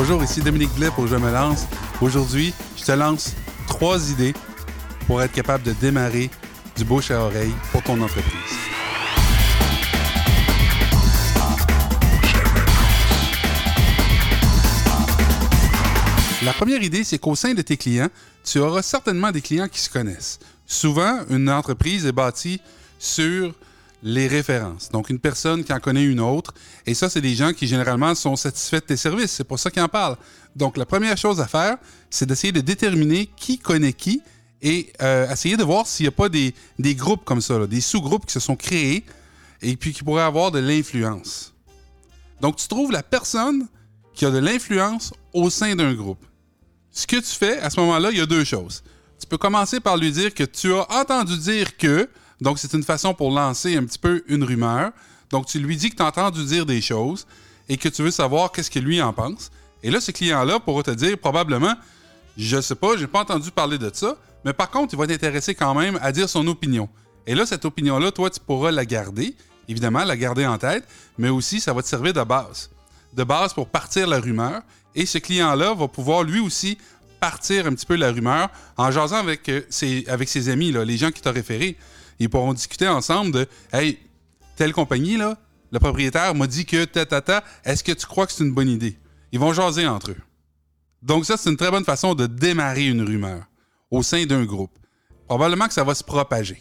Bonjour, ici Dominique Blais pour Je me lance. Aujourd'hui, je te lance trois idées pour être capable de démarrer du bouche à oreille pour ton entreprise. La première idée, c'est qu'au sein de tes clients, tu auras certainement des clients qui se connaissent. Souvent, une entreprise est bâtie sur les références. Donc, une personne qui en connaît une autre. Et ça, c'est des gens qui, généralement, sont satisfaits de tes services. C'est pour ça qu'ils en parlent. Donc, la première chose à faire, c'est d'essayer de déterminer qui connaît qui et euh, essayer de voir s'il n'y a pas des, groupes comme ça, des sous-groupes qui se sont créés et puis qui pourraient avoir de l'influence. Donc, tu trouves la personne qui a de l'influence au sein d'un groupe. Ce que tu fais, à ce moment-là, il y a deux choses. Tu peux commencer par lui dire que tu as entendu dire que, donc, c'est une façon pour lancer un petit peu une rumeur. Donc, tu lui dis que tu as entendu dire des choses et que tu veux savoir qu'est-ce que lui en pense. Et là, ce client-là pourra te dire probablement Je sais pas, j'ai pas entendu parler de ça, mais par contre, il va t'intéresser quand même à dire son opinion. Et là, cette opinion-là, toi, tu pourras la garder, évidemment, la garder en tête, mais aussi, ça va te servir de base. De base pour partir la rumeur. Et ce client-là va pouvoir lui aussi partir un petit peu la rumeur en jasant avec euh, ses, avec ses amis, là, les gens qui t'ont référé. Ils pourront discuter ensemble de Hey, telle compagnie, là, le propriétaire m'a dit que ta, ta, ta, est-ce que tu crois que c'est une bonne idée? Ils vont jaser entre eux. Donc, ça, c'est une très bonne façon de démarrer une rumeur au sein d'un groupe. Probablement que ça va se propager.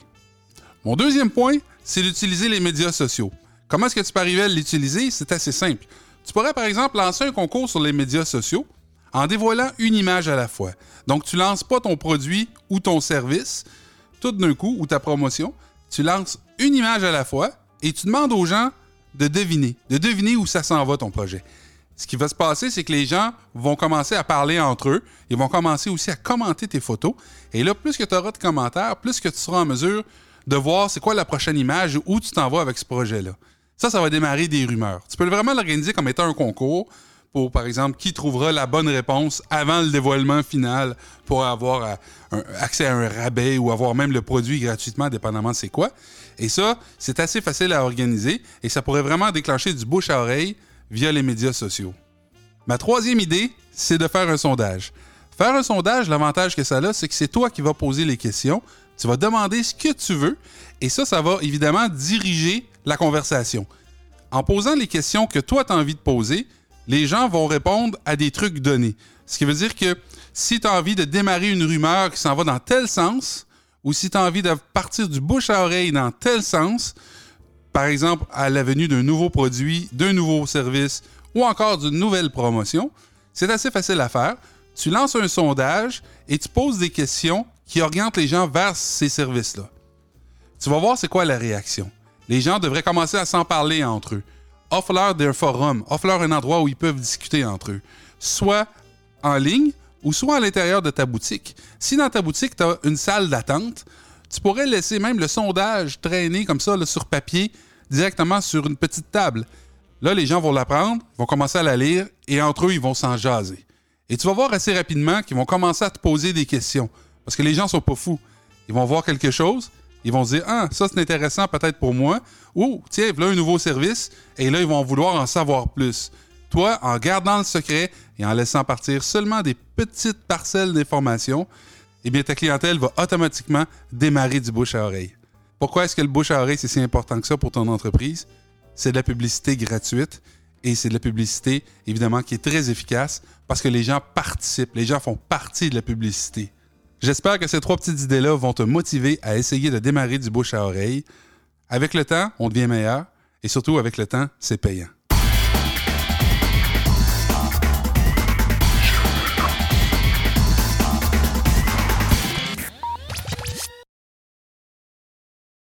Mon deuxième point, c'est d'utiliser les médias sociaux. Comment est-ce que tu peux arriver à l'utiliser? C'est assez simple. Tu pourrais, par exemple, lancer un concours sur les médias sociaux en dévoilant une image à la fois. Donc, tu lances pas ton produit ou ton service, tout d'un coup, ou ta promotion, tu lances une image à la fois et tu demandes aux gens de deviner, de deviner où ça s'en va ton projet. Ce qui va se passer, c'est que les gens vont commencer à parler entre eux, ils vont commencer aussi à commenter tes photos, et là, plus que tu auras de commentaires, plus que tu seras en mesure de voir c'est quoi la prochaine image, où tu t'en vas avec ce projet-là. Ça, ça va démarrer des rumeurs. Tu peux vraiment l'organiser comme étant un concours pour, par exemple, qui trouvera la bonne réponse avant le dévoilement final pour avoir euh, accès à un rabais ou avoir même le produit gratuitement, dépendamment de c'est quoi. Et ça, c'est assez facile à organiser et ça pourrait vraiment déclencher du bouche à oreille via les médias sociaux. Ma troisième idée, c'est de faire un sondage. Faire un sondage, l'avantage que ça a, c'est que c'est toi qui vas poser les questions, tu vas demander ce que tu veux, et ça, ça va évidemment diriger la conversation. En posant les questions que toi, tu as envie de poser, les gens vont répondre à des trucs donnés. Ce qui veut dire que si tu as envie de démarrer une rumeur qui s'en va dans tel sens, ou si tu as envie de partir du bouche à oreille dans tel sens, par exemple à la venue d'un nouveau produit, d'un nouveau service ou encore d'une nouvelle promotion, c'est assez facile à faire. Tu lances un sondage et tu poses des questions qui orientent les gens vers ces services-là. Tu vas voir c'est quoi la réaction. Les gens devraient commencer à s'en parler entre eux offre-leur d'un forum, offre-leur un endroit où ils peuvent discuter entre eux, soit en ligne ou soit à l'intérieur de ta boutique. Si dans ta boutique, tu as une salle d'attente, tu pourrais laisser même le sondage traîner comme ça sur papier directement sur une petite table. Là, les gens vont la prendre, vont commencer à la lire et entre eux, ils vont s'en jaser. Et tu vas voir assez rapidement qu'ils vont commencer à te poser des questions. Parce que les gens sont pas fous. Ils vont voir quelque chose, ils vont se dire Ah, ça c'est intéressant peut-être pour moi. Ou tiens, voilà un nouveau service. Et là, ils vont vouloir en savoir plus. Toi, en gardant le secret et en laissant partir seulement des petites parcelles d'informations, eh bien ta clientèle va automatiquement démarrer du bouche à oreille. Pourquoi est-ce que le bouche à oreille c'est si important que ça pour ton entreprise? C'est de la publicité gratuite et c'est de la publicité évidemment qui est très efficace parce que les gens participent, les gens font partie de la publicité. J'espère que ces trois petites idées-là vont te motiver à essayer de démarrer du bouche à oreille. Avec le temps, on devient meilleur et surtout avec le temps, c'est payant.